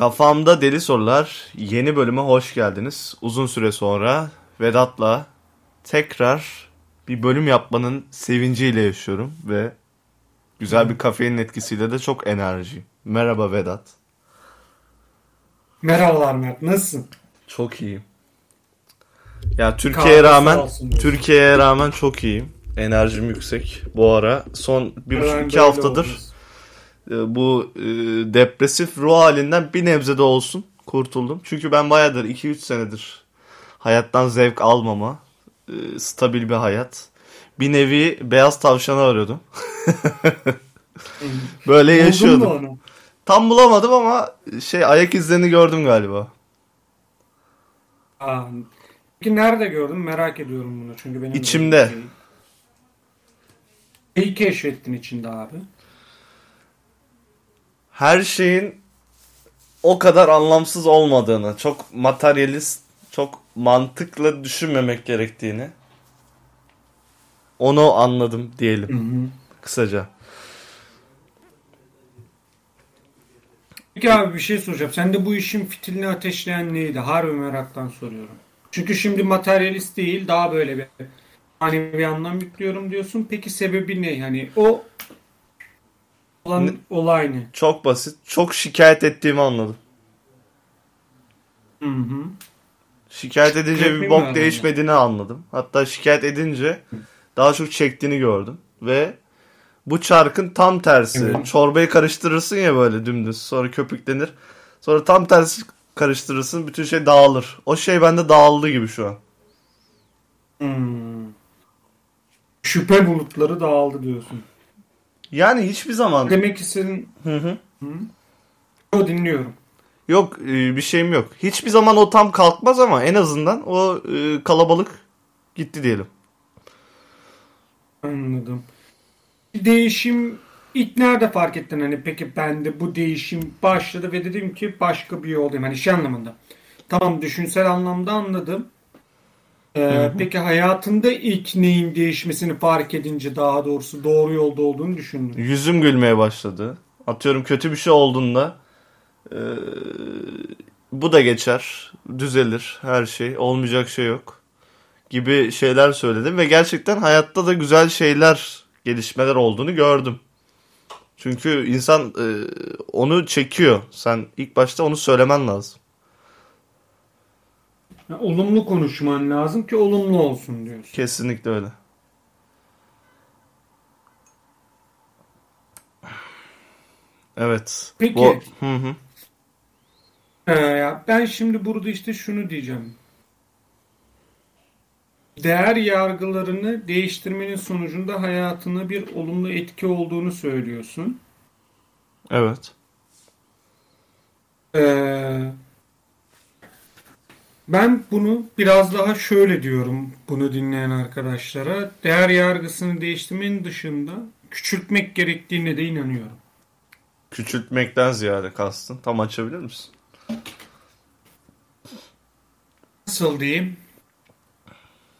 Kafamda Deli Sorular yeni bölüme hoş geldiniz. Uzun süre sonra Vedat'la tekrar bir bölüm yapmanın sevinciyle yaşıyorum ve güzel bir kafeinin etkisiyle de çok enerji. Merhaba Vedat. Merhabalar Mert, nasılsın? Çok iyiyim. Ya Türkiye'ye Kahve rağmen. Türkiye'ye rağmen çok iyiyim. Enerjim yüksek bu ara. Son bir buçuk iki haftadır bu e, depresif ruh halinden bir nebze de olsun kurtuldum. Çünkü ben bayağıdır 2-3 senedir hayattan zevk almama, e, stabil bir hayat. Bir nevi beyaz tavşanı arıyordum. Böyle yaşıyordum. Tam bulamadım ama şey ayak izlerini gördüm galiba. Aa, peki nerede gördün? Merak ediyorum bunu çünkü benim de İçimde. şey- Neyi keşfettin içinde abi? Her şeyin o kadar anlamsız olmadığını, çok materyalist, çok mantıklı düşünmemek gerektiğini onu anladım diyelim kısaca. Peki abi bir şey soracağım. Sen de bu işin fitilini ateşleyen neydi? Harbi meraktan soruyorum. Çünkü şimdi materyalist değil, daha böyle bir hani bir anlam yüklüyorum diyorsun. Peki sebebi ne? Hani o olan olay ne? Çok basit. Çok şikayet ettiğimi anladım. Hı hı. Şikayet edince bir bok değişmediğini anladım. Hatta şikayet edince daha çok çektiğini gördüm. Ve bu çarkın tam tersi. Evet. Çorbayı karıştırırsın ya böyle dümdüz. Sonra köpüklenir. Sonra tam tersi karıştırırsın. Bütün şey dağılır. O şey bende dağıldı gibi şu an. Hmm. Şüphe bulutları dağıldı diyorsun. Yani hiçbir zaman Demek ki senin Hı hı. o dinliyorum. yok e, bir şeyim yok. Hiçbir zaman o tam kalkmaz ama en azından o e, kalabalık gitti diyelim. Anladım. Bir değişim ilk nerede fark ettin hani peki bende bu değişim başladı ve dedim ki başka bir yoldayım hani şey anlamında. Tamam düşünsel anlamda anladım. Ee, peki hayatında ilk neyin değişmesini fark edince daha doğrusu doğru yolda olduğunu düşündün. Yüzüm gülmeye başladı. Atıyorum kötü bir şey olduğunda e, bu da geçer, düzelir her şey, olmayacak şey yok gibi şeyler söyledim ve gerçekten hayatta da güzel şeyler, gelişmeler olduğunu gördüm. Çünkü insan e, onu çekiyor. Sen ilk başta onu söylemen lazım. Yani olumlu konuşman lazım ki olumlu olsun diyorsun. Kesinlikle öyle. Evet. Peki. Bu, hı hı. Ee, ben şimdi burada işte şunu diyeceğim. Değer yargılarını değiştirmenin sonucunda hayatına bir olumlu etki olduğunu söylüyorsun. Evet. Ee, ben bunu biraz daha şöyle diyorum bunu dinleyen arkadaşlara. Değer yargısını değiştirmenin dışında küçültmek gerektiğine de inanıyorum. Küçültmekten ziyade kastın. Tam açabilir misin? Nasıl diyeyim?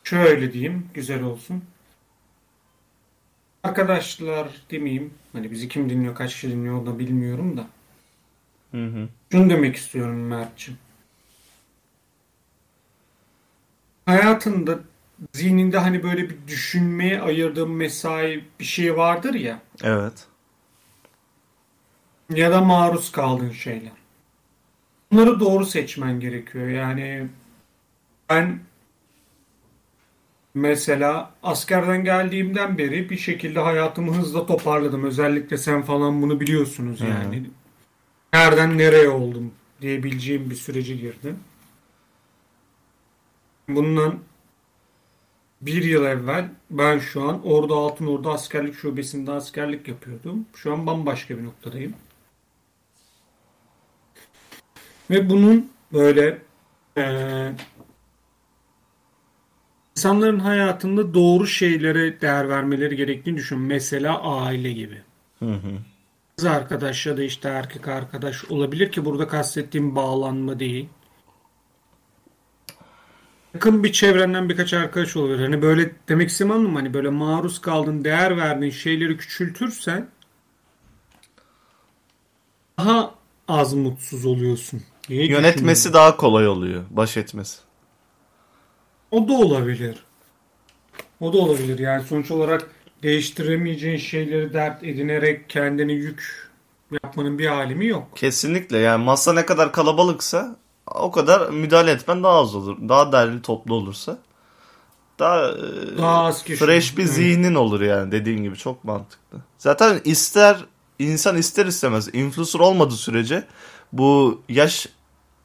Şöyle diyeyim, güzel olsun. Arkadaşlar demeyeyim, hani bizi kim dinliyor, kaç kişi dinliyor onu da bilmiyorum da. Hı hı. Şunu demek istiyorum Mert'ciğim. Hayatında, zihninde hani böyle bir düşünmeye ayırdığın mesai bir şey vardır ya. Evet. ya da maruz kaldığın şeyler. Bunları doğru seçmen gerekiyor. Yani ben mesela askerden geldiğimden beri bir şekilde hayatımı hızla toparladım. Özellikle sen falan bunu biliyorsunuz yani. Nereden nereye oldum diyebileceğim bir sürece girdim. Bundan bir yıl evvel ben şu an Ordu Altınordu Askerlik Şubesi'nde askerlik yapıyordum. Şu an bambaşka bir noktadayım. Ve bunun böyle eee, insanların hayatında doğru şeylere değer vermeleri gerektiğini düşünüyorum. Mesela aile gibi. Hı hı. Kız arkadaş ya da işte erkek arkadaş olabilir ki burada kastettiğim bağlanma değil. Yakın bir çevrenden birkaç arkadaş olabilir. Hani böyle demek istemem ama hani böyle maruz kaldığın, değer verdiğin şeyleri küçültürsen daha az mutsuz oluyorsun diye Yönetmesi düşünüyorum. daha kolay oluyor. Baş etmesi. O da olabilir. O da olabilir. Yani sonuç olarak değiştiremeyeceğin şeyleri dert edinerek kendini yük yapmanın bir alemi yok. Kesinlikle yani masa ne kadar kalabalıksa o kadar müdahale etmen daha az olur. Daha derli toplu olursa daha, e, Daha az kişi. fresh bir zihnin olur yani dediğin gibi çok mantıklı. Zaten ister insan ister istemez influencer olmadığı sürece bu yaş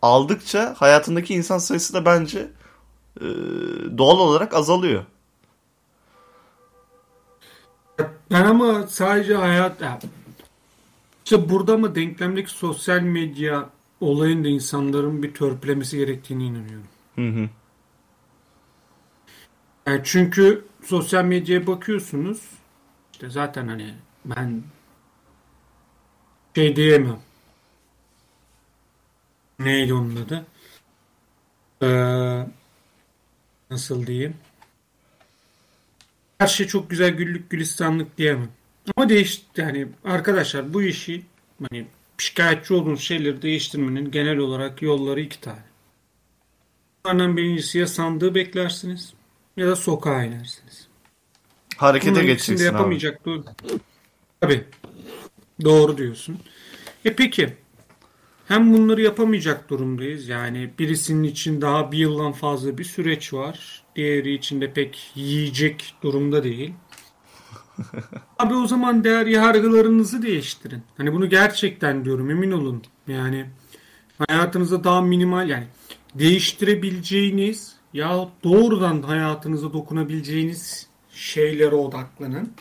aldıkça hayatındaki insan sayısı da bence e, doğal olarak azalıyor. Ben ama sadece hayat... ya, İşte burada mı denklemdeki sosyal medya olayında insanların bir törpülemesi gerektiğine inanıyorum. Hı hı. Yani çünkü sosyal medyaya bakıyorsunuz. işte zaten hani ben şey diyemem. Neydi onun adı? Ee, nasıl diyeyim? Her şey çok güzel güllük gülistanlık diyemem. Ama değiş yani arkadaşlar bu işi hani şikayetçi olduğunuz şeyleri değiştirmenin genel olarak yolları iki tane. Bunlardan birincisi ya sandığı beklersiniz ya da sokağa inersiniz. Harekete Bunların geçeceksin abi. yapamayacak. Doğru. Tabii. Doğru diyorsun. E peki. Hem bunları yapamayacak durumdayız. Yani birisinin için daha bir yıldan fazla bir süreç var. Diğeri için de pek yiyecek durumda değil. Abi o zaman değer yargılarınızı değiştirin. Hani bunu gerçekten diyorum emin olun. Yani hayatınızda daha minimal yani değiştirebileceğiniz ya doğrudan hayatınıza dokunabileceğiniz şeylere odaklanın.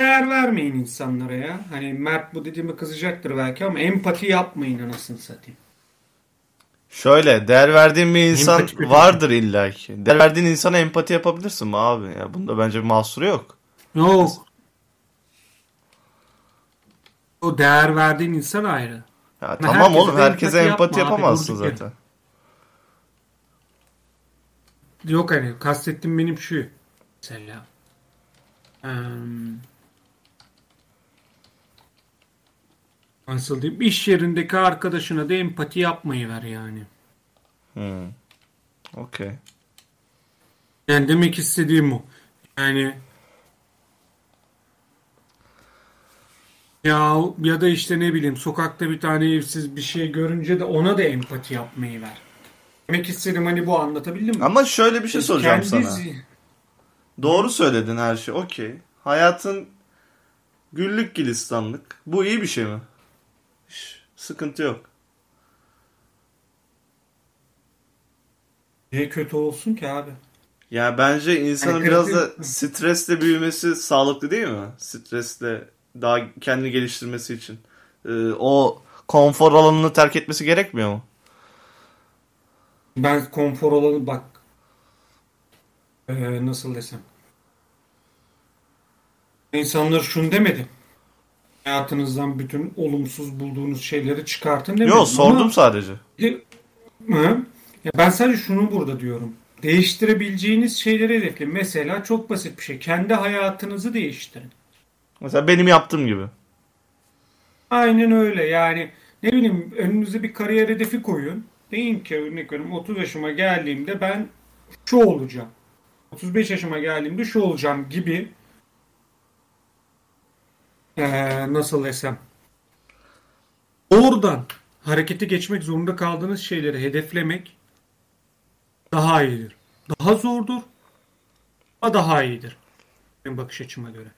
Değer vermeyin insanlara ya. Hani Mert bu dediğime kızacaktır belki ama empati yapmayın anasını satayım. Şöyle değer verdiğin bir insan Empati vardır illaki. Değer verdiğin insana empati yapabilirsin mi abi? Ya bunda bence bir mahsuru yok. Yok. O değer verdiğin insan ayrı. Ya Ama tamam herkese oğlum herkese empati empati yapma abi, yapamazsın yere. zaten. Yok hani kastettiğim benim şu. Mesela. Eee, nasıl diyeyim? İş yerindeki arkadaşına da empati yapmayı ver yani. Hmm. Okey. Yani demek istediğim o. Yani ya ya da işte ne bileyim sokakta bir tane evsiz bir şey görünce de ona da empati yapmayı ver. Demek istedim hani bu anlatabildim mi? Ama şöyle bir şey soracağım Kendi sana. Doğru söyledin her şey. Okey. Hayatın güllük gülistanlık. Bu iyi bir şey mi? Sıkıntı yok. Niye kötü olsun ki abi? Ya bence insanın Hani biraz da stresle büyümesi sağlıklı değil mi? Stresle daha kendini geliştirmesi için. Ee, o konfor alanını terk etmesi gerekmiyor mu? Ben konfor alanı bak Ee, nasıl desem. İnsanlar şunu demedi. Hayatınızdan bütün olumsuz bulduğunuz şeyleri çıkartın demedim. Yok sordum Ama- sadece. Hı? Ya ben sadece şunu burada diyorum. Değiştirebileceğiniz şeyleri hedefleyin. Mesela çok basit bir şey. Kendi hayatınızı değiştirin. Mesela benim yaptığım gibi. Aynen öyle. Yani ne bileyim önünüze bir kariyer hedefi koyun. Deyin ki örnek veriyorum 30 yaşıma geldiğimde ben şu olacağım. 35 yaşıma geldiğimde şu olacağım gibi Ee, nasıl desem oradan harekete geçmek zorunda kaldığınız şeyleri hedeflemek daha iyidir. Daha zordur ama daha iyidir. Benim bakış açıma göre.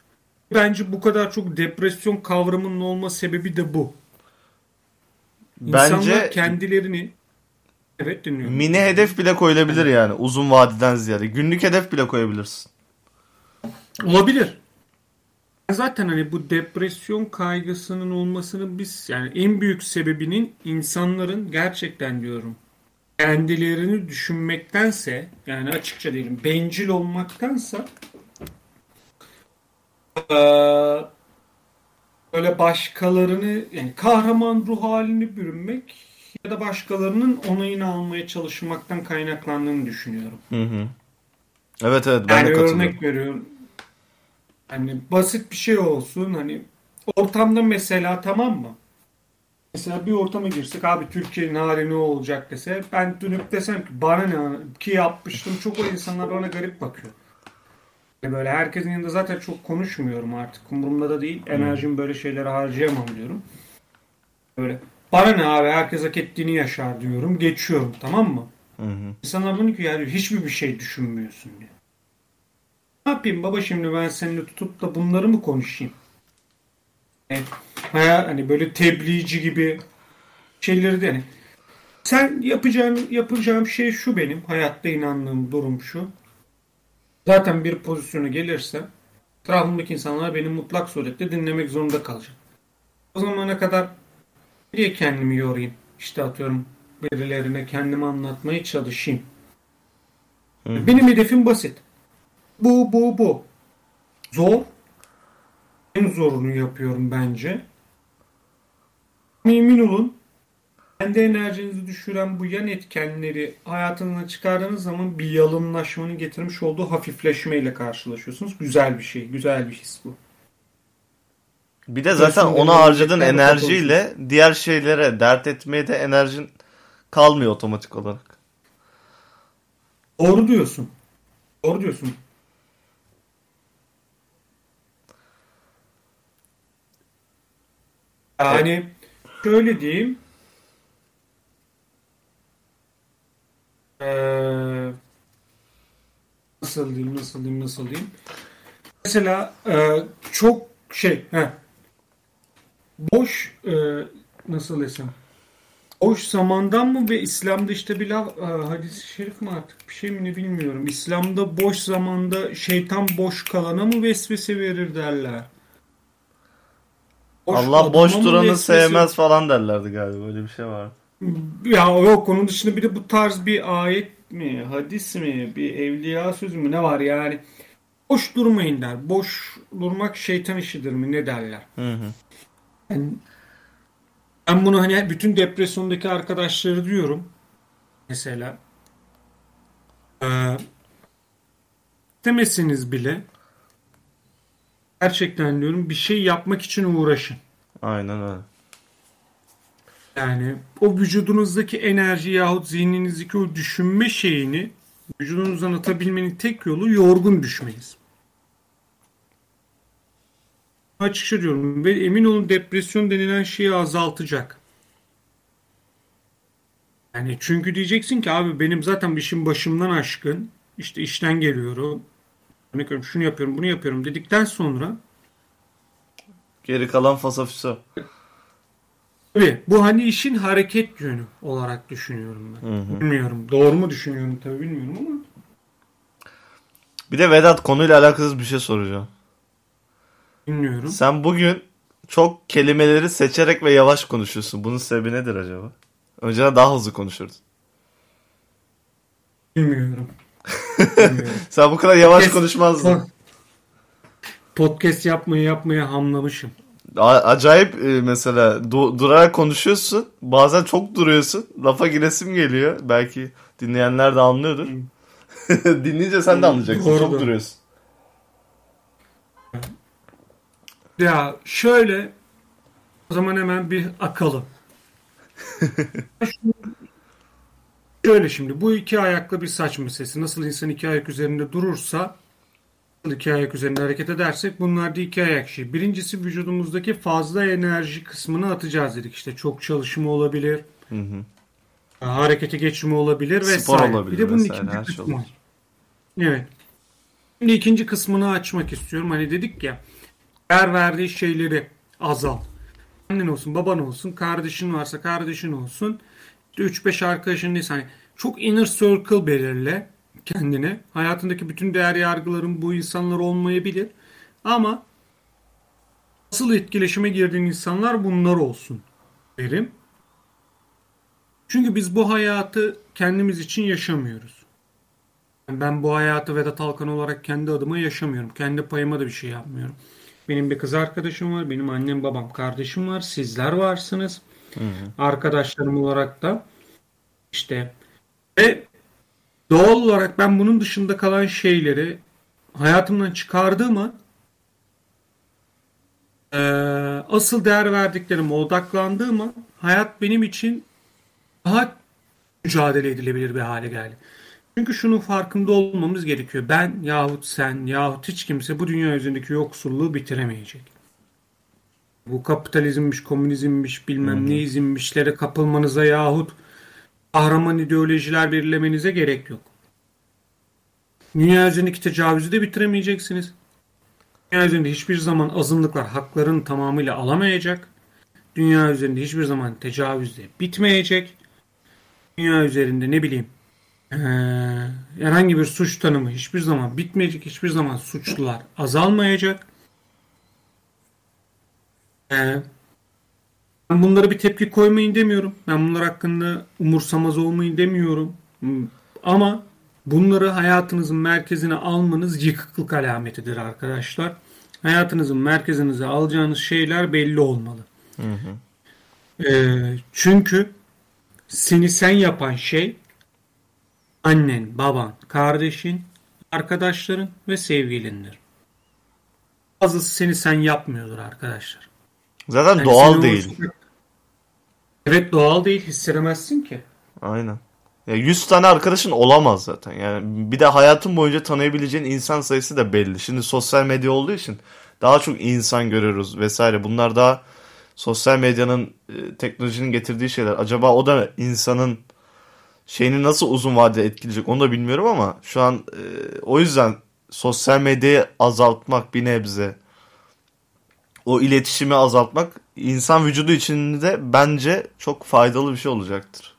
Bence bu kadar çok depresyon kavramının olma sebebi de bu. İnsanlar Bence kendilerini evet dinliyorum. mini hedef bile koyulabilir yani uzun vadeden ziyade. Günlük hedef bile koyabilirsin. Olabilir. Zaten hani bu depresyon kaygısının olmasının biz yani en büyük sebebinin insanların gerçekten diyorum kendilerini düşünmektense yani açıkça diyelim bencil olmaktansa böyle başkalarını yani kahraman ruh halini bürünmek ya da başkalarının onayını almaya çalışmaktan kaynaklandığını düşünüyorum. Hı hı. Evet evet ben Yani de katılıyorum. örnek veriyorum. Hani basit bir şey olsun hani ortamda mesela tamam mı? Mesela bir ortama girsek abi Türkiye'nin hali ne olacak dese ben dönüp desem ki bana ne ki yapmıştım çok o insanlar bana garip bakıyor. Yani böyle herkesin yanında zaten çok konuşmuyorum artık. Umurumda da değil. Enerjimi böyle şeylere harcayamam diyorum. Böyle bana ne abi herkes hak ettiğini yaşar diyorum. Geçiyorum tamam mı? Hı hı. İnsanlar bunu ki yani hiçbir bir şey düşünmüyorsun diye. Ne yapayım baba şimdi ben seninle tutup da bunları mı konuşayım? Yani, haya- hani böyle tebliğci gibi şeyleri de hani sen yapacağın yapacağım şey şu benim hayatta inandığım durum şu. Zaten bir pozisyona gelirse etrafımdaki insanlar beni mutlak surette dinlemek zorunda kalacak. O zamana kadar niye kendimi yorayım? İşte atıyorum birilerine kendimi anlatmaya çalışayım. Hı. Benim hedefim basit. Bu, bu, bu. Zor. En zorunu yapıyorum bence. Emin olun kendi enerjinizi düşüren bu yan etkenleri hayatınıza çıkardığınız zaman bir yalınlaşmanın getirmiş olduğu hafifleşmeyle karşılaşıyorsunuz. Güzel bir şey, güzel bir his bu. Bir de zaten Aslında ona harcadığın enerjiyle diğer şeylere dert etmeye de enerjin kalmıyor otomatik olarak. Doğru diyorsun. Doğru diyorsun. Yani şöyle diyeyim. Ee, nasıl diyeyim, nasıl diyeyim, nasıl diyeyim. Mesela e, çok şey, heh, boş e, nasıl desem, boş zamandan mı ve İslam'da işte bir laf, e, hadis-i şerif mi artık bir şey mi ne bilmiyorum. İslam'da boş zamanda şeytan boş kalana mı vesvese verir derler. Boş Allah boş duranı sevmez falan derlerdi galiba. Öyle bir şey var. Ya yok onun dışında bir de bu tarz bir ayet mi, hadis mi, bir evliya sözü mü ne var yani. Boş durmayın der. Boş durmak şeytan işidir mi ne derler. Hı hı. Yani ben bunu hani bütün depresyondaki arkadaşları diyorum. Mesela ee, demeseniz bile gerçekten diyorum bir şey yapmak için uğraşın. Aynen öyle. Yani o vücudunuzdaki enerji yahut zihninizdeki o düşünme şeyini vücudunuzdan atabilmenin tek yolu yorgun düşmeniz. Açıkça diyorum ve emin olun depresyon denilen şeyi azaltacak. Yani çünkü diyeceksin ki abi benim zaten işim başımdan aşkın. İşte işten geliyorum. Örnek veriyorum şunu yapıyorum bunu yapıyorum dedikten sonra Geri kalan fasafiso. Tabii bu hani işin hareket yönü olarak düşünüyorum ben. Hı hı. Bilmiyorum. Doğru mu düşünüyorum tabii bilmiyorum ama. Bir de Vedat konuyla alakasız bir şey soracağım. Bilmiyorum. Sen bugün çok kelimeleri seçerek ve yavaş konuşuyorsun. Bunun sebebi nedir acaba? Önceden daha hızlı konuşurdun. Bilmiyorum. Sen bu kadar yavaş Kes- konuşmazdın. Podcast yapmaya yapmaya hamlamışım. A- acayip e, mesela du- durarak konuşuyorsun. Bazen çok duruyorsun. Lafa giresim geliyor. Belki dinleyenler de anlıyordur. Dinleyince sen de anlayacaksın. Doğru, çok duruyorsun. Ya şöyle o zaman hemen bir akalım. Şu- şöyle şimdi bu iki ayaklı bir saç meselesi. Nasıl insan iki ayak üzerinde durursa iki ayak üzerinde hareket edersek bunlar da iki ayak şey. Birincisi vücudumuzdaki fazla enerji kısmını atacağız dedik. İşte çok çalışma olabilir. Hı hı. harekete geçme olabilir Spor vesaire. olabilir bir de bunun vesaire, ikinci her şey. Evet. Şimdi ikinci kısmını açmak istiyorum. Hani dedik ya değer verdiği şeyleri azalt. Annen olsun, baban olsun, kardeşin varsa kardeşin olsun. İşte 3-5 arkadaşın değilse hani çok inner circle belirle kendine. Hayatındaki bütün değer yargıların bu insanlar olmayabilir. Ama asıl etkileşime girdiğin insanlar bunlar olsun derim. Çünkü biz bu hayatı kendimiz için yaşamıyoruz. Ben bu hayatı Vedat Alkan olarak kendi adıma yaşamıyorum. Kendi payıma da bir şey yapmıyorum. Benim bir kız arkadaşım var. Benim annem, babam, kardeşim var. Sizler varsınız. Arkadaşlarım olarak da. işte ve doğal olarak ben bunun dışında kalan şeyleri hayatımdan çıkardığım an Ee, asıl değer verdiklerime odaklandığım hayat benim için daha mücadele edilebilir bir hale geldi. Çünkü şunun farkında olmamız gerekiyor. Ben yahut sen yahut hiç kimse bu dünya üzerindeki yoksulluğu bitiremeyecek. Bu kapitalizmmiş, komünizmmiş, bilmem neizmmişlere kapılmanıza yahut kahraman ideolojiler belirlemenize gerek yok. Dünya üzerindeki tecavüzü de bitiremeyeceksiniz. Dünya üzerinde hiçbir zaman azınlıklar haklarını tamamıyla alamayacak. Dünya üzerinde hiçbir zaman tecavüz de bitmeyecek. Dünya üzerinde ne bileyim ee, herhangi bir suç tanımı hiçbir zaman bitmeyecek. Hiçbir zaman suçlular azalmayacak. Ee, ben bunlara bir tepki koymayın demiyorum. Ben bunlar hakkında umursamaz olmayın demiyorum. Ama bunları hayatınızın merkezine almanız yıkıklık alametidir arkadaşlar. Hayatınızın merkezinize alacağınız şeyler belli olmalı. Hı hı. Ee, çünkü seni sen yapan şey annen, baban, kardeşin, arkadaşların ve sevgilindir. Bazısı seni sen yapmıyordur arkadaşlar. Zaten yani doğal değil. O... Evet doğal değil hissedemezsin ki. Aynen. Ya 100 tane arkadaşın olamaz zaten. Yani bir de hayatın boyunca tanıyabileceğin insan sayısı da belli. Şimdi sosyal medya olduğu için daha çok insan görüyoruz vesaire. Bunlar daha sosyal medyanın e, teknolojinin getirdiği şeyler. Acaba o da insanın şeyini nasıl uzun vadede etkileyecek onu da bilmiyorum ama şu an e, o yüzden sosyal medyayı azaltmak bir nebze o iletişimi azaltmak insan vücudu için de bence çok faydalı bir şey olacaktır.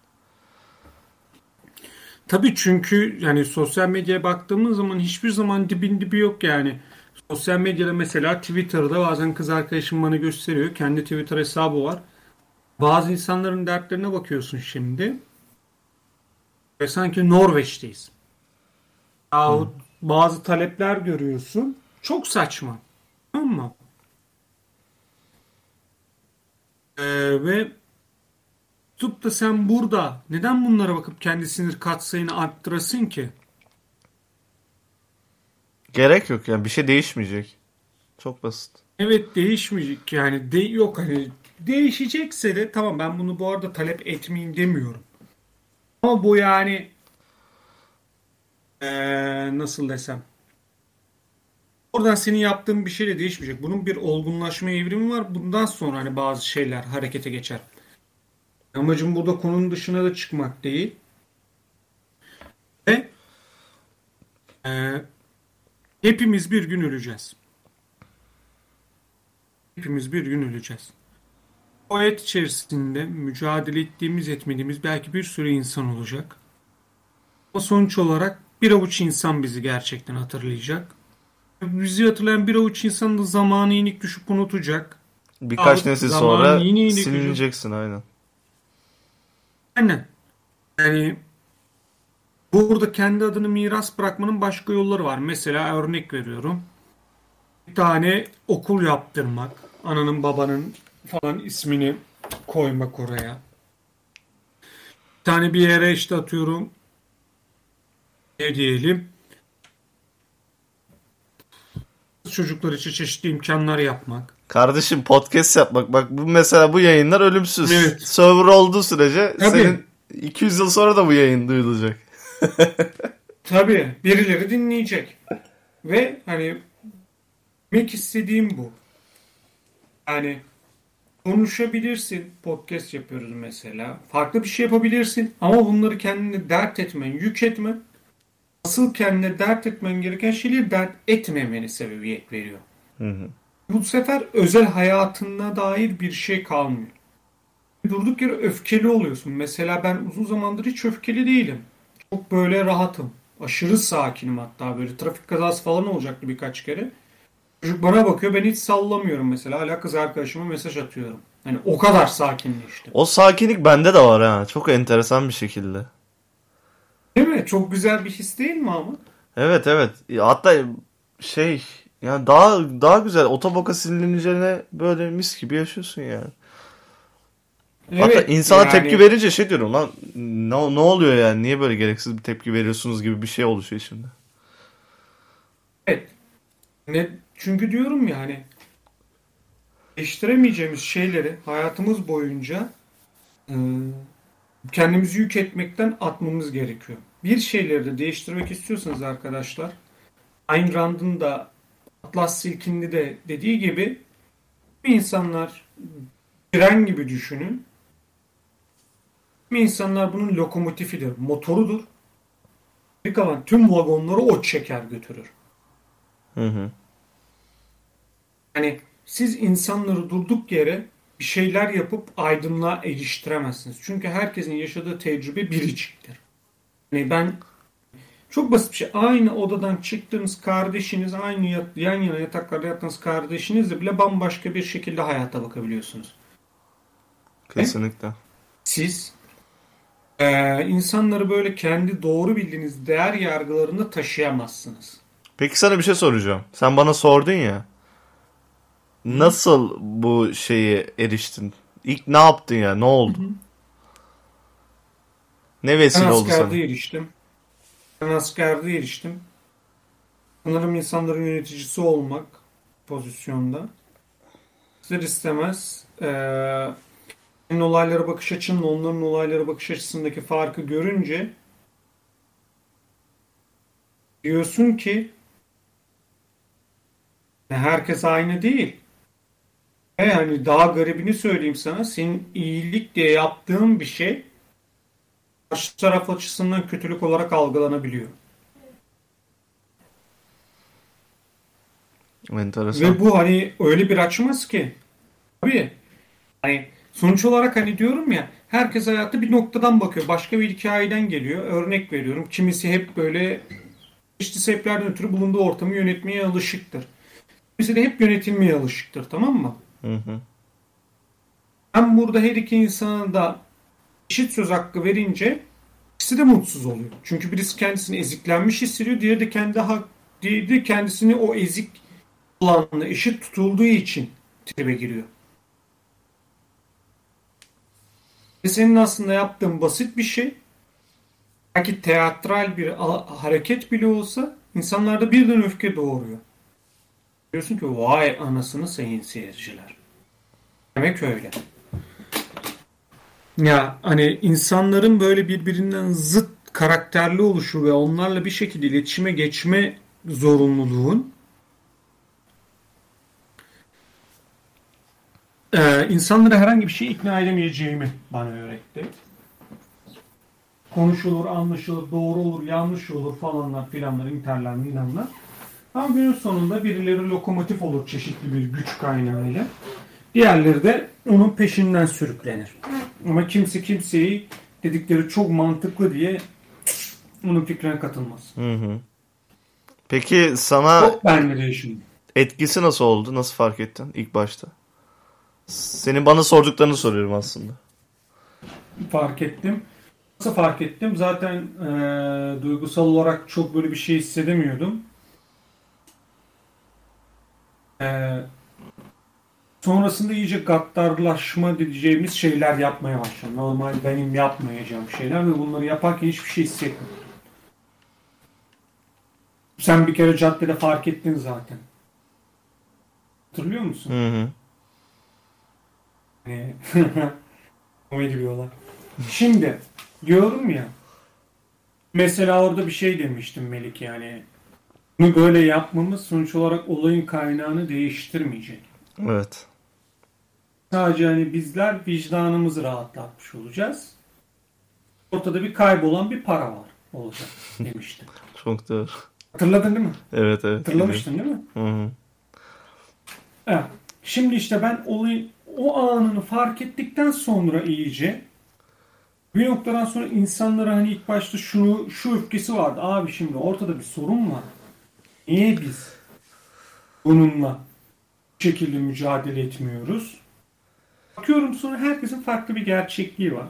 Tabii çünkü yani sosyal medyaya baktığımız zaman hiçbir zaman dibin dibi yok yani. Sosyal medyada mesela Twitter'da bazen kız arkadaşım bana gösteriyor. Kendi Twitter hesabı var. Bazı insanların dertlerine bakıyorsun şimdi. Ve sanki Norveç'teyiz. Yahut hmm. bazı talepler görüyorsun. Çok saçma. Tamam mı? Ee, ve tutup da sen burada neden bunlara bakıp kendi sinir katsayını arttırasın ki? Gerek yok yani bir şey değişmeyecek. Çok basit. Evet değişmeyecek yani de yok hani değişecekse de tamam ben bunu bu arada talep etmeyin demiyorum. Ama bu yani ee, nasıl desem oradan senin yaptığın bir şeyle değişmeyecek. Bunun bir olgunlaşma evrimi var. Bundan sonra hani bazı şeyler harekete geçer. Amacım burada konunun dışına da çıkmak değil. Ve e, hepimiz bir gün öleceğiz. Hepimiz bir gün öleceğiz. O hayat içerisinde mücadele ettiğimiz etmediğimiz belki bir sürü insan olacak. O sonuç olarak bir avuç insan bizi gerçekten hatırlayacak. Bizi hatırlayan bir avuç insan da zamanı inik düşüp unutacak. Birkaç Alıp nesil sonra silineceksin aynen. Aynen. Yani burada kendi adını miras bırakmanın başka yolları var. Mesela örnek veriyorum. Bir tane okul yaptırmak. Ananın babanın falan ismini koymak oraya. Bir tane bir yere işte atıyorum ne diyelim çocuklar için çeşitli imkanlar yapmak. Kardeşim podcast yapmak. Bak bu mesela bu yayınlar ölümsüz. Evet. Server olduğu sürece Tabii. senin 200 yıl sonra da bu yayın duyulacak. Tabii. Birileri dinleyecek. Ve hani demek istediğim bu. Yani konuşabilirsin. Podcast yapıyoruz mesela. Farklı bir şey yapabilirsin. Ama bunları kendine dert etmen, yük etmen asıl kendine dert etmen gereken şeyleri dert etmemeni sebebiyet veriyor. Hı hı. Bu sefer özel hayatına dair bir şey kalmıyor. Durduk yere öfkeli oluyorsun. Mesela ben uzun zamandır hiç öfkeli değilim. Çok böyle rahatım. Aşırı sakinim hatta böyle. Trafik kazası falan olacaktı birkaç kere. Çocuk bana bakıyor ben hiç sallamıyorum mesela. Hala kız arkadaşıma mesaj atıyorum. Hani o kadar sakinleştim. O sakinlik bende de var ha. Çok enteresan bir şekilde. Değil mi? Çok güzel bir his değil mi ama? Evet evet. Hatta şey yani daha daha güzel otoboka silineceğine böyle mis gibi yaşıyorsun yani. Evet, Hatta insana yani... tepki verince şey diyorum lan ne, ne oluyor yani niye böyle gereksiz bir tepki veriyorsunuz gibi bir şey oluşuyor şimdi. Evet. Ne, çünkü diyorum ya hani değiştiremeyeceğimiz şeyleri hayatımız boyunca e, kendimizi yük etmekten atmamız gerekiyor. Bir şeyleri de değiştirmek istiyorsanız arkadaşlar Ayn Rand'ın da Atlas Silkindi de dediği gibi insanlar tren gibi düşünün. İnsanlar bunun lokomotifidir, motorudur. Geri kalan tüm vagonları o çeker götürür. Hı hı. Yani siz insanları durduk yere bir şeyler yapıp aydınlığa eriştiremezsiniz. Çünkü herkesin yaşadığı tecrübe biriciktir. Yani ben çok basit bir şey. Aynı odadan çıktığınız kardeşiniz, aynı yat, yan yana yataklarda yattığınız kardeşinizle bile bambaşka bir şekilde hayata bakabiliyorsunuz. Kesinlikle. Siz e, insanları böyle kendi doğru bildiğiniz değer yargılarında taşıyamazsınız. Peki sana bir şey soracağım. Sen bana sordun ya. Nasıl bu şeyi eriştin? İlk ne yaptın ya? Ne oldu? Ne Ben vesile oldu askerde sana? eriştim. Ben askerde eriştim. Sanırım insanların yöneticisi olmak pozisyonda. İster istemez eee senin olaylara bakış açınla onların olaylara bakış açısındaki farkı görünce diyorsun ki herkes aynı değil. Yani daha garibini söyleyeyim sana. Senin iyilik diye yaptığın bir şey karşı taraf açısından kötülük olarak algılanabiliyor. Enteresan. Ve bu hani öyle bir açmaz ki. Tabii. Hani sonuç olarak hani diyorum ya herkes hayatta bir noktadan bakıyor. Başka bir hikayeden geliyor. Örnek veriyorum. Kimisi hep böyle çeşitli sebeplerden ötürü bulunduğu ortamı yönetmeye alışıktır. Kimisi de hep yönetilmeye alışıktır. Tamam mı? Hı hı. Ben burada her iki insana da eşit söz hakkı verince ikisi de mutsuz oluyor. Çünkü birisi kendisini eziklenmiş hissediyor. Diğeri de kendi hak, diğeri de kendisini o ezik olanla eşit tutulduğu için tribe giriyor. Ve senin aslında yaptığın basit bir şey. Belki teatral bir hareket bile olsa insanlarda birden öfke doğuruyor. Diyorsun ki vay anasını sayın seyirciler. Demek öyle. Ya hani insanların böyle birbirinden zıt karakterli oluşu ve onlarla bir şekilde iletişime geçme zorunluluğun e, insanları herhangi bir şeye ikna edemeyeceğimi bana öğretti. Konuşulur, anlaşılır, doğru olur, yanlış olur falanlar filanlar, interler, milanlar. Ama günün sonunda birileri lokomotif olur çeşitli bir güç kaynağıyla. Diğerleri de onun peşinden sürüklenir. Ama kimse kimseyi dedikleri çok mantıklı diye onun fikrine katılmaz. Hı hı. Peki sana Çok etkisi nasıl oldu? Nasıl fark ettin ilk başta? Senin bana sorduklarını soruyorum aslında. Fark ettim. Nasıl fark ettim? Zaten eee, duygusal olarak çok böyle bir şey hissedemiyordum. Eee, sonrasında iyice gaddarlaşma diyeceğimiz şeyler yapmaya başladım. Normal benim yapmayacağım şeyler ve bunları yaparken hiçbir şey hissetmiyorum. Sen bir kere caddede fark ettin zaten. Hatırlıyor musun? Hı hı. Hani komedi bir olay. Şimdi diyorum ya mesela orada bir şey demiştim Melik yani bunu böyle yapmamız sonuç olarak olayın kaynağını değiştirmeyecek. Evet. Sadece hani bizler vicdanımızı rahatlatmış olacağız. Ortada bir kaybolan bir para var olacak demiştim. Çok doğru. Hatırladın değil mi? Evet evet. Hatırlamıştın değil mi? Hı hı. Evet. Şimdi işte ben olayı o anını fark ettikten sonra iyice bir noktadan sonra insanlara hani ilk başta şunu şu öfkesi vardı. Abi şimdi ortada bir sorun var. Niye biz bununla bu şekilde mücadele etmiyoruz? Bakıyorum sonra herkesin farklı bir gerçekliği var.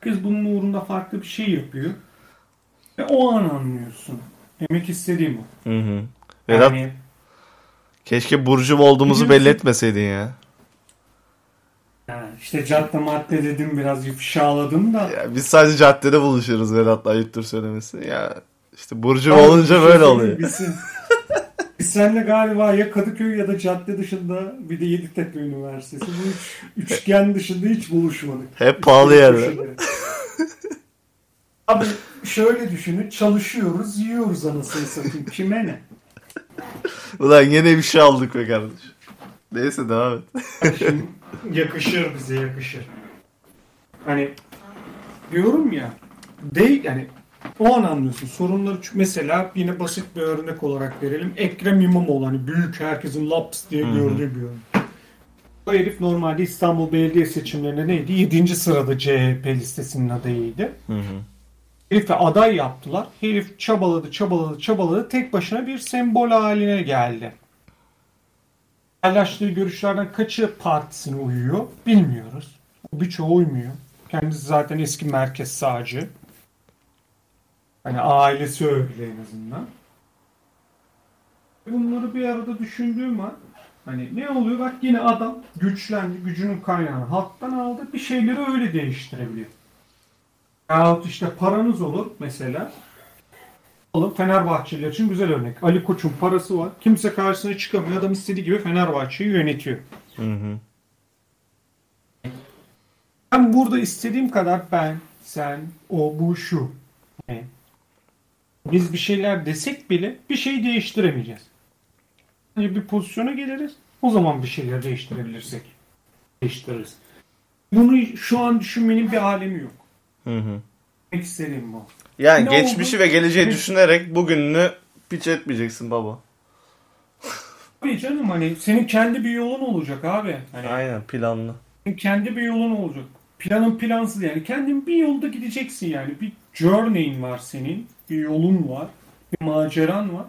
Herkes bunun uğrunda farklı bir şey yapıyor. Ve o an anlıyorsun. Demek istediğim o. Hı hı. Vedat Yani keşke burcu olduğumuzu belli etmeseydin ya. Ha, işte cadde madde dedim biraz ifşaladım da. ya. Biz sadece caddede buluşuyoruz Vedat'la ayıptır söylemesi. Ya işte burcu olunca şey böyle oluyor. Biz, Biz seninle galiba ya Kadıköy ya da cadde dışında bir de Yeditepe Üniversitesi. Bu üç, üçgen dışında hiç buluşmadık. Hep pahalı yerler. Abi şöyle düşünün. Çalışıyoruz, yiyoruz anasını satayım. Kime ne? Ulan yine bir şey aldık be kardeş. Neyse devam et. Şimdi yakışır bize yakışır. Hani diyorum ya değil yani o an anlıyorsun. Sorunları mesela yine basit bir örnek olarak verelim. Ekrem İmamoğlu hani büyük herkesin laps diye gördüğü bir örnek. O herif normalde İstanbul Belediye seçimlerinde neydi? 7. sırada CHP listesinin adayıydı. Hı hı. Herife aday yaptılar. Herif çabaladı, çabaladı, çabaladı. Tek başına bir sembol haline geldi. Paylaştığı görüşlerden kaçı partisine uyuyor bilmiyoruz. Birçoğu uymuyor. Kendisi zaten eski merkez sağcı. Hani ailesi öyle en azından. Bunları bir arada düşündüğüm an hani ne oluyor? Bak yine adam güçlendi, gücünün kaynağını halktan aldı. Bir şeyleri öyle değiştirebiliyor. Yahut işte paranız olur mesela. Alın Fenerbahçeliler için güzel örnek. Ali Koç'un parası var. Kimse karşısına çıkamıyor. Adam istediği gibi Fenerbahçe'yi yönetiyor. Hı hı. Ben burada istediğim kadar ben, sen, o, bu, şu. Yani biz bir şeyler desek bile bir şey değiştiremeyeceğiz. Hani bir pozisyona geliriz. O zaman bir şeyler değiştirebilirsek değiştiririz. Bunu şu an düşünmenin bir alemi yok. Hı hı. Demek istediğim bu. Yani Ne geçmişi oldu? ve geleceği Ne- düşünerek bugününü piç etmeyeceksin baba. Tabii canım hani senin kendi bir yolun olacak abi. Hani Aynen planlı. senin kendi bir yolun olacak. Planın plansız yani. Kendin bir yolda gideceksin yani. Bir journey'in var senin. Bir yolun var. Bir maceran var.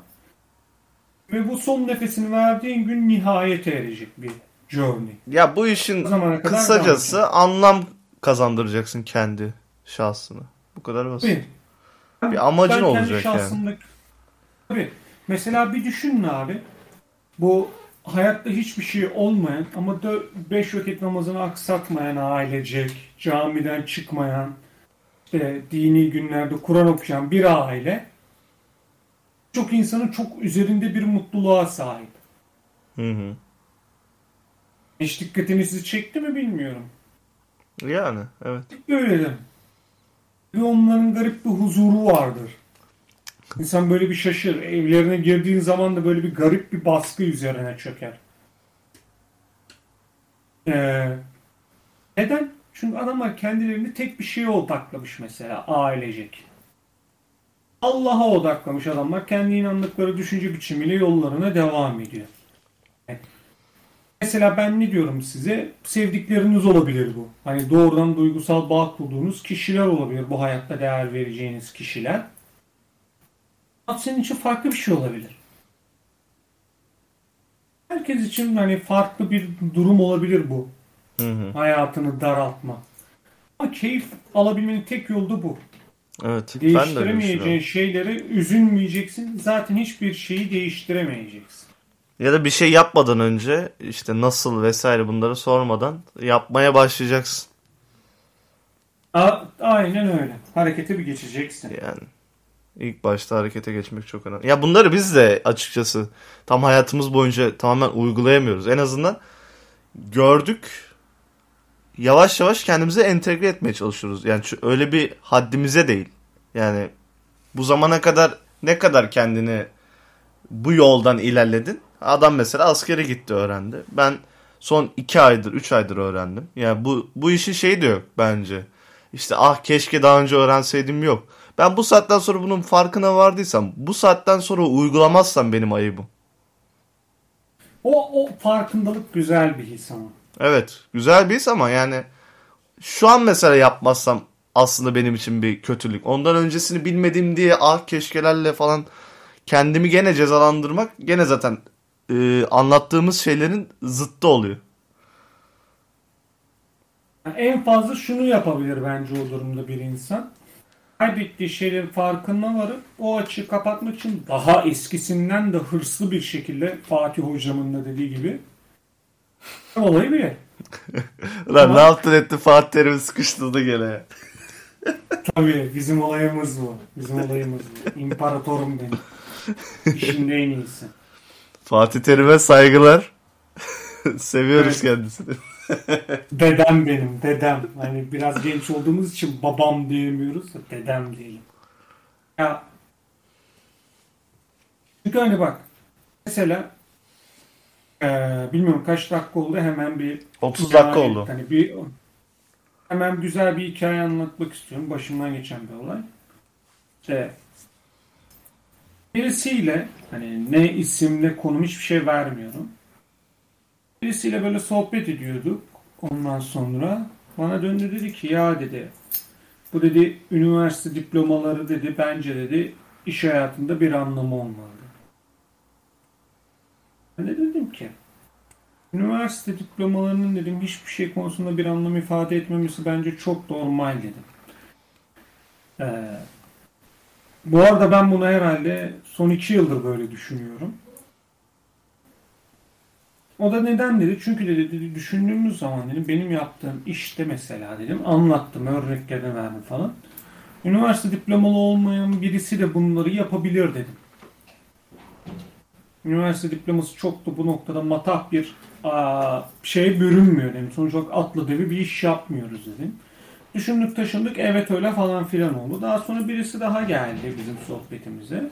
Ve bu son nefesini verdiğin gün nihayete erecek bir journey. Ya bu işin kısacası anlam kazandıracaksın kendi şahsına. Bu kadar basit. Tabii. Bir amacın Ben kendi olacak yani. Tabii. Mesela bir düşünün abi. Bu hayatta hiçbir şey olmayan ama 5 vakit namazını aksatmayan ailecek, camiden çıkmayan, işte dini günlerde Kur'an okuyan bir aile çok insanın çok üzerinde bir mutluluğa sahip. Hı hı. Hiç dikkatinizi çekti mi bilmiyorum. Yani evet. Böyle. Ve onların garip bir huzuru vardır. İnsan böyle bir şaşır. Evlerine girdiğin zaman da böyle bir garip bir baskı üzerine çöker. Ee, neden? Çünkü adamlar kendilerini tek bir şeye odaklamış mesela ailecek. Allah'a odaklamış adamlar. Kendi inandıkları düşünce biçimiyle yollarına devam ediyor. Mesela ben ne diyorum size? Sevdikleriniz olabilir bu. Hani doğrudan duygusal bağ kurduğunuz kişiler olabilir. Bu hayatta değer vereceğiniz kişiler. Ama senin için farklı bir şey olabilir. Herkes için hani farklı bir durum olabilir bu. Hı hı. Hayatını daraltma. Ama keyif alabilmenin tek yolu da bu. Evet. Ben de öyle Değiştiremeyeceğin şeyleri üzülmeyeceksin. Zaten hiçbir şeyi değiştiremeyeceksin. Ya da bir şey yapmadan önce işte nasıl vesaire bunları sormadan yapmaya başlayacaksın. A- aynen öyle. Harekete bir geçeceksin. Yani ilk başta harekete geçmek çok önemli. Ya bunları biz de açıkçası tam hayatımız boyunca tamamen uygulayamıyoruz. En azından gördük. Yavaş yavaş kendimize entegre etmeye çalışıyoruz. Yani öyle bir haddimize değil. Yani bu zamana kadar ne kadar kendini bu yoldan ilerledin? Adam mesela askere gitti öğrendi. Ben son iki aydır, üç aydır öğrendim. Yani bu, bu işin şeyi de yok bence. İşte ah keşke daha önce öğrenseydim yok. Ben bu saatten sonra bunun farkına vardıysam, bu saatten sonra uygulamazsam benim ayıbım. O, o farkındalık güzel bir his ama. Evet, güzel bir his ama yani şu an mesela yapmazsam aslında benim için bir kötülük. Ondan öncesini bilmediğim diye ah keşkelerle falan kendimi gene cezalandırmak gene zaten e, anlattığımız şeylerin zıttı oluyor. En fazla şunu yapabilir bence o durumda bir insan. Kaybettiği şeylerin farkına varıp o açığı kapatmak için daha eskisinden de hırslı bir şekilde Fatih hocamın da dediği gibi olayı bile. Lan Ama- ne yaptın etti Fatih Terim'i sıkıştırdı gene. Tabii bizim olayımız bu. Bizim olayımız bu. İmparatorum benim. İşinde en iyisi. Fatih Terim'e saygılar. Seviyoruz Evet. kendisini. Dedem benim, dedem. Hani biraz genç olduğumuz için babam diyemiyoruz da dedem diyelim. Ya çünkü hani bak mesela eee, bilmiyorum kaç dakika oldu hemen bir 30 dakika hikaye- oldu. Hani bir hemen güzel bir hikaye anlatmak istiyorum. Başımdan geçen bir olay. İşte birisiyle hani ne isim ne konum hiçbir şey vermiyorum. Birisiyle böyle sohbet ediyorduk. Ondan sonra bana döndü dedi ki ya dedi bu dedi üniversite diplomaları dedi bence dedi iş hayatında bir anlamı olmalı. Ben de dedim ki üniversite diplomalarının dedim hiçbir şey konusunda bir anlam ifade etmemesi bence çok normal dedim. Ee, bu arada ben bunu herhalde son iki yıldır böyle düşünüyorum. O da neden dedi? Çünkü dedi, dedi düşündüğümüz zaman dedim benim yaptığım işte mesela dedim anlattım örneklerini verdim falan. Üniversite diplomalı olmayan birisi de bunları yapabilir dedim. Üniversite diploması çok da bu noktada matah bir aa, şeye bürünmüyor dedim. Sonuç olarak atlı devi bir iş yapmıyoruz dedim. Düşündük taşındık evet öyle falan filan oldu. Daha sonra birisi daha geldi bizim sohbetimize.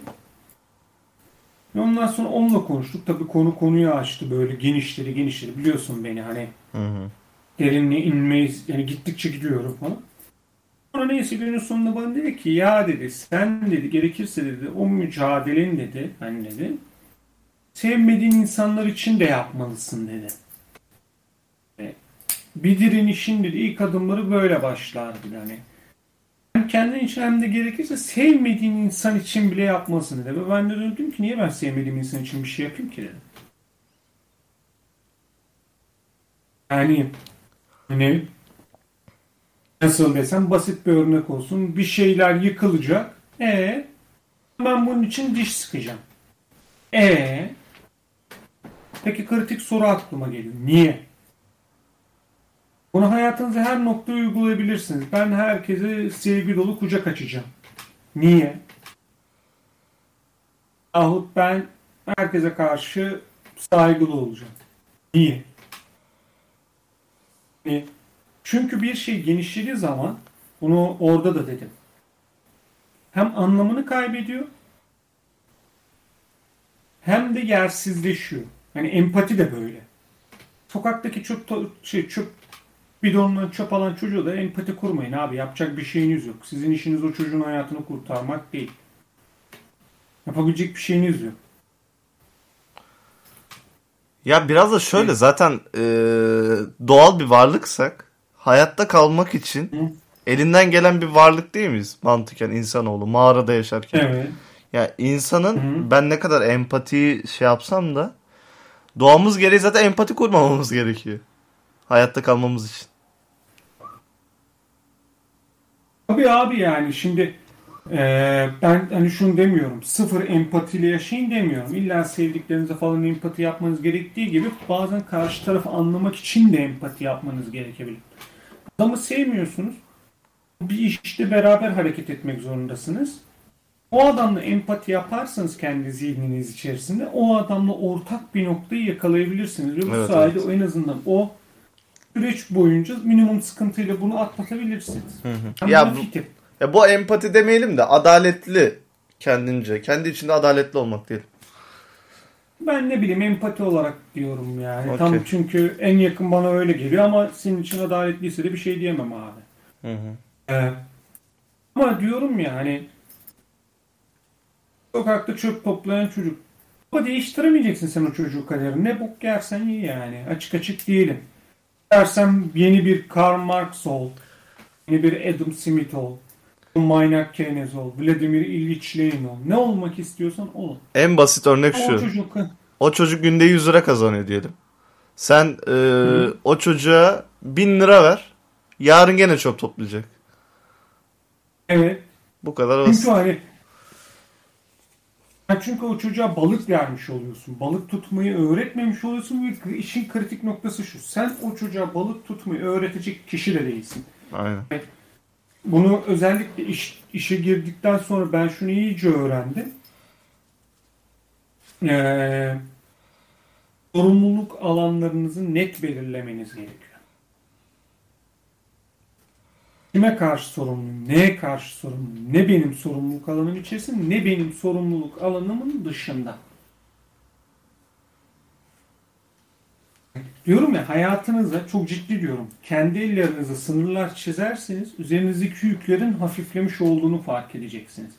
Ve ondan sonra onunla konuştuk. Tabii konu konuyu açtı böyle genişleri genişleri. Biliyorsun beni hani Hı hı. derinliğe inmeyi yani gittikçe gidiyorum falan. Sonra neyse günün sonunda bana dedi ki ya dedi sen dedi gerekirse dedi o mücadelen dedi hani dedi sevmediğin insanlar için de yapmalısın dedi. E, Bir direnişin dedi ilk adımları böyle başlar dedi hani. Hem kendin için hem de gerekirse sevmediğin insan için bile yapmalısın dedi. Ve ben de dedim ki niye ben sevmediğim insan için bir şey yapayım ki dedim. Yani hani nasıl desem basit bir örnek olsun. Bir şeyler yıkılacak. E ben bunun için diş sıkacağım. E peki kritik soru aklıma geliyor. Niye? Bunu hayatınızda her noktaya uygulayabilirsiniz. Ben herkese sevgi dolu kucak açacağım. Niye? Ahut ben herkese karşı saygılı olacağım. Niye? E, Çünkü bir şey genişlediği zaman bunu orada da dedim. Hem anlamını kaybediyor hem de yersizleşiyor. Yani empati de böyle. Sokaktaki çöp şey çöp bidonundan çöp alan çocuğu da empati kurmayın abi. Yapacak bir şeyiniz yok. Sizin işiniz o çocuğun hayatını kurtarmak değil. Yapabilecek bir şeyiniz yok. Ya biraz da şöyle zaten e, doğal bir varlıksak hayatta kalmak için Hı. elinden gelen bir varlık değil miyiz? Mantıken insanoğlu mağarada yaşarken. Evet. Ya insanın Hı. ben ne kadar empatiyi şey yapsam da doğamız gereği zaten empati kurmamamız gerekiyor. Hayatta kalmamız için. Tabii abi yani şimdi eee, ben hani şunu demiyorum. Sıfır empatiyle yaşayın demiyorum. İlla sevdiklerinize falan empati yapmanız gerektiği gibi bazen karşı tarafı anlamak için de empati yapmanız gerekebilir. Adamı sevmiyorsunuz. Bir işte beraber hareket etmek zorundasınız. O adamla empati yaparsanız kendi zihniniz içerisinde o adamla ortak bir noktayı yakalayabilirsiniz. Ve bu Evet, sayede evet. en azından o süreç boyunca minimum sıkıntıyla bunu atlatabilirsiniz. Ya bu- fikir. Ya bu empati demeyelim de adaletli kendince. Kendi içinde adaletli olmak değil. Ben ne bileyim empati olarak diyorum yani. Okey. Tam çünkü en yakın bana öyle geliyor ama senin için adaletliyse de bir şey diyemem abi. Hı hı. Ee, ama diyorum ya hani sokakta çöp toplayan çocuk. Ama değiştiremeyeceksin sen o çocuğu kaderini. Ne bok yersen iyi yani. Açık açık diyelim. Dersen yeni bir Karl Marx ol. Yeni bir Adam Smith ol. Maynak Keynes ol. Vladimir İliç Lenin ol. Ne olmak istiyorsan ol. En basit örnek Ama o şu. çocuk O çocuk günde 100 lira kazanıyor diyelim. Sen e, o çocuğa 1000 lira ver. Yarın gene çöp toplayacak. evet Bu kadar basit. Çünkü hani çünkü o çocuğa balık vermiş oluyorsun. Balık tutmayı öğretmemiş oluyorsun ve işin kritik noktası şu. Sen o çocuğa balık tutmayı öğretecek kişi de değilsin. Aynen. Bunu özellikle iş, işe girdikten sonra ben şunu iyice öğrendim. Ee, sorumluluk alanlarınızı net belirlemeniz gerekiyor. Kime karşı sorumluyum? Neye karşı sorumluyum? Ne benim sorumluluk alanım içerisinde ne benim sorumluluk alanımın dışında. Diyorum ya hayatınıza çok ciddi diyorum. Kendi ellerinize sınırlar çizerseniz üzerinizdeki yüklerin hafiflemiş olduğunu fark edeceksiniz.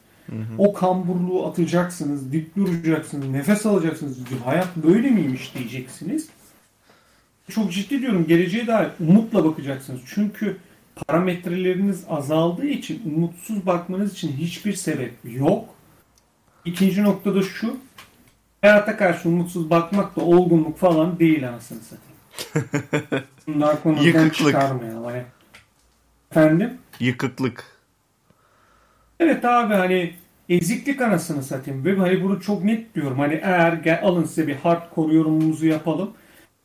O kamburluğu atacaksınız, dik duracaksınız, nefes alacaksınız. Hayat böyle miymiş diyeceksiniz. Çok ciddi diyorum geleceğe dair umutla bakacaksınız. Çünkü parametreleriniz azaldığı için umutsuz bakmanız için hiçbir sebep yok. İkinci nokta da şu. Hayata karşı umutsuz bakmak da olgunluk falan değil anasını satayım. Konudan Yıkıklık. çıkarmayalım. Hani. Efendim? Yıkıklık. Evet abi hani eziklik anasını satayım. Ve hani bunu çok net diyorum. Hani eğer gel, alın size bir hardcore yorumumuzu yapalım.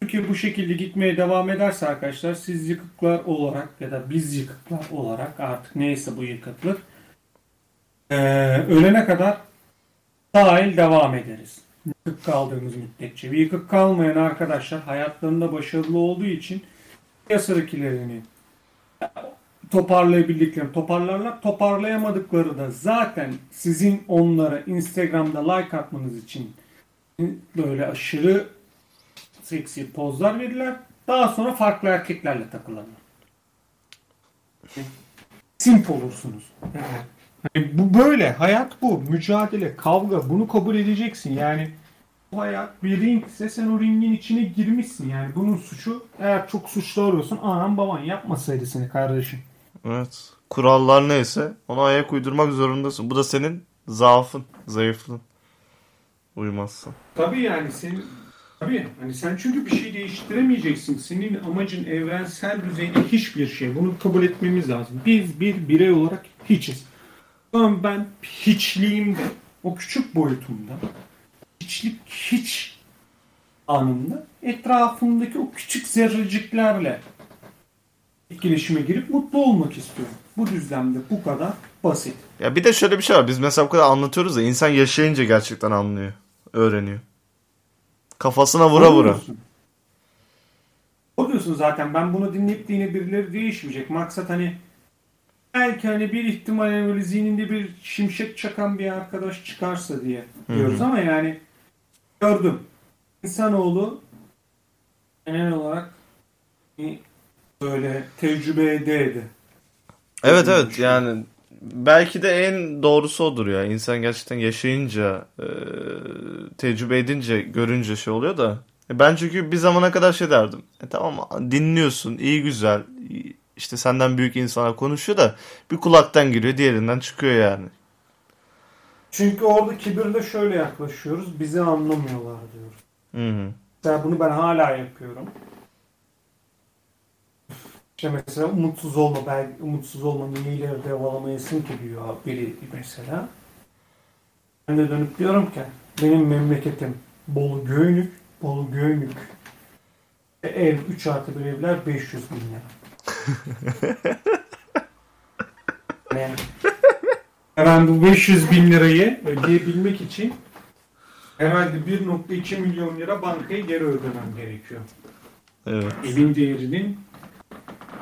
Çünkü bu şekilde gitmeye devam ederse arkadaşlar siz yıkıklar olarak ya da biz yıkıklar olarak artık neyse bu yıkıklık eee, ölene kadar dahil devam ederiz. Yıkık kaldığımız müddetçe. Bir yıkık kalmayan arkadaşlar hayatlarında başarılı olduğu için piyasadakilerini toparlayabildiklerini toparlarlar. Toparlayamadıkları da zaten sizin onlara Instagram'da like atmanız için böyle aşırı seksi pozlar verirler. Daha sonra farklı erkeklerle takılırlar. Simp olursunuz. Yani bu böyle. Hayat bu. Mücadele, kavga. Bunu kabul edeceksin. Yani bu hayat bir ringse sen o ringin içine girmişsin. Yani bunun suçu eğer çok suçlu arıyorsun anan baban yapmasaydı seni kardeşim. Evet. Kurallar neyse ona ayak uydurmak zorundasın. Bu da senin zaafın, zayıflığın. Uymazsın. Tabii yani senin Tabii hani sen çünkü bir şey değiştiremeyeceksin. Senin amacın evrensel düzeyde hiçbir şey. Bunu kabul etmemiz lazım. Biz bir birey olarak hiçiz. Ama ben hiçliğimde, o küçük boyutumda, hiçlik hiç anında etrafımdaki o küçük zerreciklerle etkileşime girip mutlu olmak istiyorum. Bu düzlemde bu kadar basit. Ya bir de şöyle bir şey var. Biz mesela bu kadar anlatıyoruz da insan yaşayınca gerçekten anlıyor. Öğreniyor. Kafasına vura vura. O diyorsun zaten ben bunu dinleyip de yine birileri değişmeyecek. Maksat hani belki hani bir ihtimal hani böyle zihninde bir şimşek çakan bir arkadaş çıkarsa diye diyoruz ama yani gördüm. İnsanoğlu genel olarak böyle tecrübe ede ede. Evet evet yani belki de en doğrusu odur ya. İnsan gerçekten yaşayınca, e, tecrübe edince, görünce şey oluyor da. E, Ben çünkü bir zamana kadar şey derdim. E, tamam dinliyorsun, iyi güzel. işte senden büyük insanlar konuşuyor da bir kulaktan giriyor, diğerinden çıkıyor yani. Çünkü orada kibirle şöyle yaklaşıyoruz. Bizi anlamıyorlar diyoruz. Hı hı. Mesela bunu ben hala yapıyorum. İşte mesela umutsuz olma, belki umutsuz olma niye ileri devalamayasın ki diyor biri mesela. Ben de dönüp diyorum ki benim memleketim Bolu Göynük, Bolu Göynük. E, Ev 3 artı bir evler 500 bin lira. yani, ben bu 500 bin lirayı ödeyebilmek için herhalde 1.2 milyon lira bankaya geri ödemem gerekiyor. Evet. Evin değerinin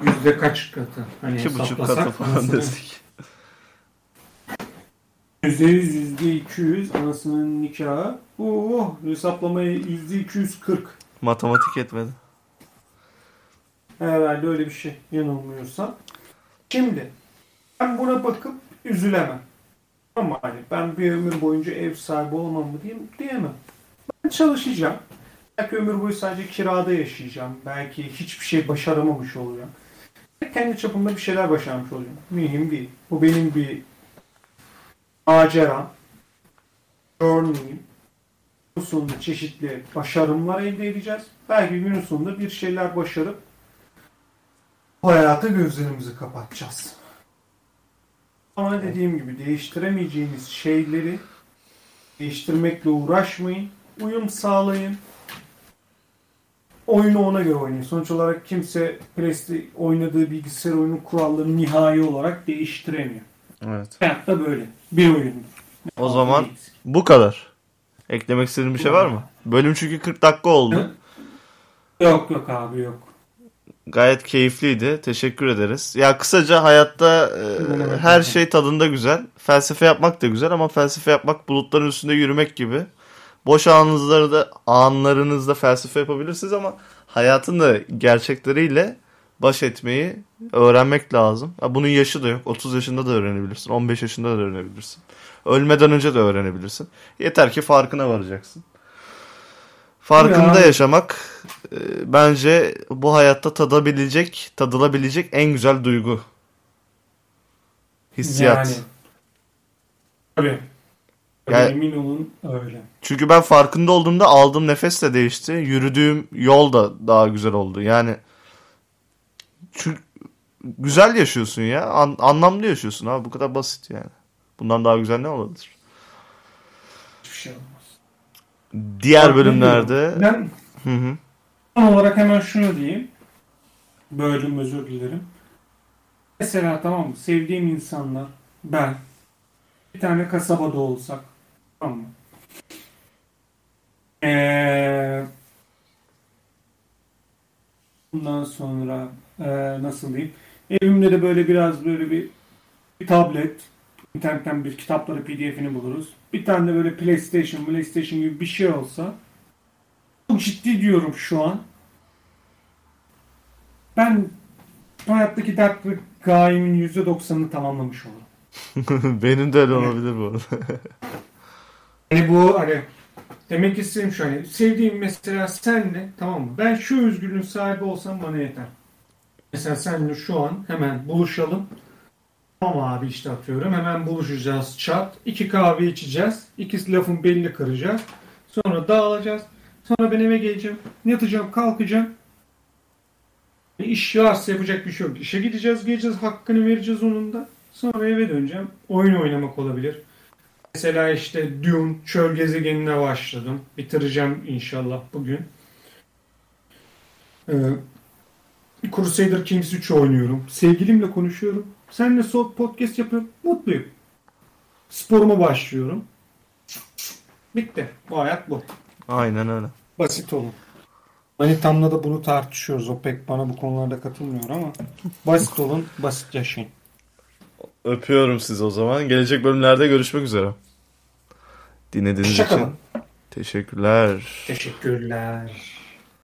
yüzde kaç katı? Hani İki buçuk katı falan desek. Yüzde yüz, yüzde iki yüz anasının nikahı. Oh, hesaplamayı yüzde iki yüz kırk. Matematik etmedi. Herhalde öyle bir şey yanılmıyorsam. Şimdi ben buna bakıp üzülemem. Ama hani ben bir ömür boyunca ev sahibi olmam mı diyeyim, diyemem. Ben çalışacağım. Belki ömür boyu sadece kirada yaşayacağım. Belki hiçbir şey başaramamış olacağım. Kendi çapımda bir şeyler başarmış olacağım. Mühim değil. Bu benim bir maceram. Journey'im. Bu sonunda çeşitli başarımlar elde edeceğiz. Belki günün sonunda bir şeyler başarıp bu hayata gözlerimizi kapatacağız. Ama dediğim gibi değiştiremeyeceğiniz şeyleri değiştirmekle uğraşmayın. Uyum sağlayın. Oyunu ona göre oynayın. Sonuç olarak kimse Presti oynadığı bilgisayar oyunun kurallarını nihai olarak değiştiremiyor. Evet. Hayatta böyle. Bir oyun. O zaman bu kadar. Eklemek istediğin bir şey var mı? Bölüm çünkü 40 dakika oldu. Yok yok abi yok. Gayet keyifliydi. Teşekkür ederiz. Ya kısaca hayatta e, her şey tadında güzel. Felsefe yapmak da güzel ama felsefe yapmak bulutların üstünde yürümek gibi. Boş anınızda anlarınızda felsefe yapabilirsiniz ama hayatın da gerçekleriyle baş etmeyi öğrenmek lazım. Ya bunun yaşı da yok. 30 yaşında da öğrenebilirsin. 15 yaşında da öğrenebilirsin. Ölmeden önce de öğrenebilirsin. Yeter ki farkına varacaksın. Farkında Ya. yaşamak e, bence bu hayatta tadabilecek, tadılabilecek en güzel duygu. Hissiyat. Yani. Tabii. Yani- emin olun öyle. Çünkü ben farkında olduğumda aldığım nefes de değişti. Yürüdüğüm yol da daha güzel oldu. Yani çünkü güzel yaşıyorsun ya. An- anlamlı yaşıyorsun abi. Bu kadar basit yani. Bundan daha güzel ne olabilir? Hiçbir şey olmaz. Diğer Bak, bölümlerde? Ben hı hı. son olarak hemen şunu diyeyim. Böldüm özür dilerim. Mesela tamam mı? Sevdiğim insanlar, ben, bir tane kasabada olsak, tamam mı? Ee, bundan sonra ee, nasıl diyeyim? Evimde de böyle biraz böyle bir, bir tablet, internetten bir kitapları pdf'ini buluruz. Bir tane de böyle PlayStation, PlayStation gibi bir şey olsa çok ciddi diyorum şu an. Ben hayattaki dert ve gayemin %90'ını tamamlamış olurum. Benim de öyle olabilir bu arada. Hani bu hani demek istediğim şu hani sevdiğim mesela senle tamam mı? Ben şu özgürlüğün sahibi olsam bana yeter. Mesela senle şu an hemen buluşalım. Tamam abi işte atıyorum. Hemen buluşacağız çat. iki kahve içeceğiz. İkisi lafın belli kıracağız. Sonra dağılacağız. Sonra ben eve geleceğim. Yatacağım kalkacağım. İş varsa yapacak bir şey yok. İşe gideceğiz geleceğiz. Hakkını vereceğiz onun da. Sonra eve döneceğim. Oyun oynamak olabilir. Mesela işte Dune çöl gezegenine başladım. Bitireceğim inşallah bugün. Ee, Crusader Kings 3 oynuyorum. Sevgilimle konuşuyorum. Seninle sohbet podcast yapıyorum. Mutluyum. Sporuma başlıyorum. Bitti. Bu hayat bu. Aynen öyle. Basit olun. Manitamla da bunu tartışıyoruz. O pek bana bu konularda katılmıyor ama basit olun, basit yaşayın. Öpüyorum sizi o zaman. Gelecek bölümlerde görüşmek üzere. Dinlediğiniz için Hoşçakalın. teşekkürler. Teşekkürler.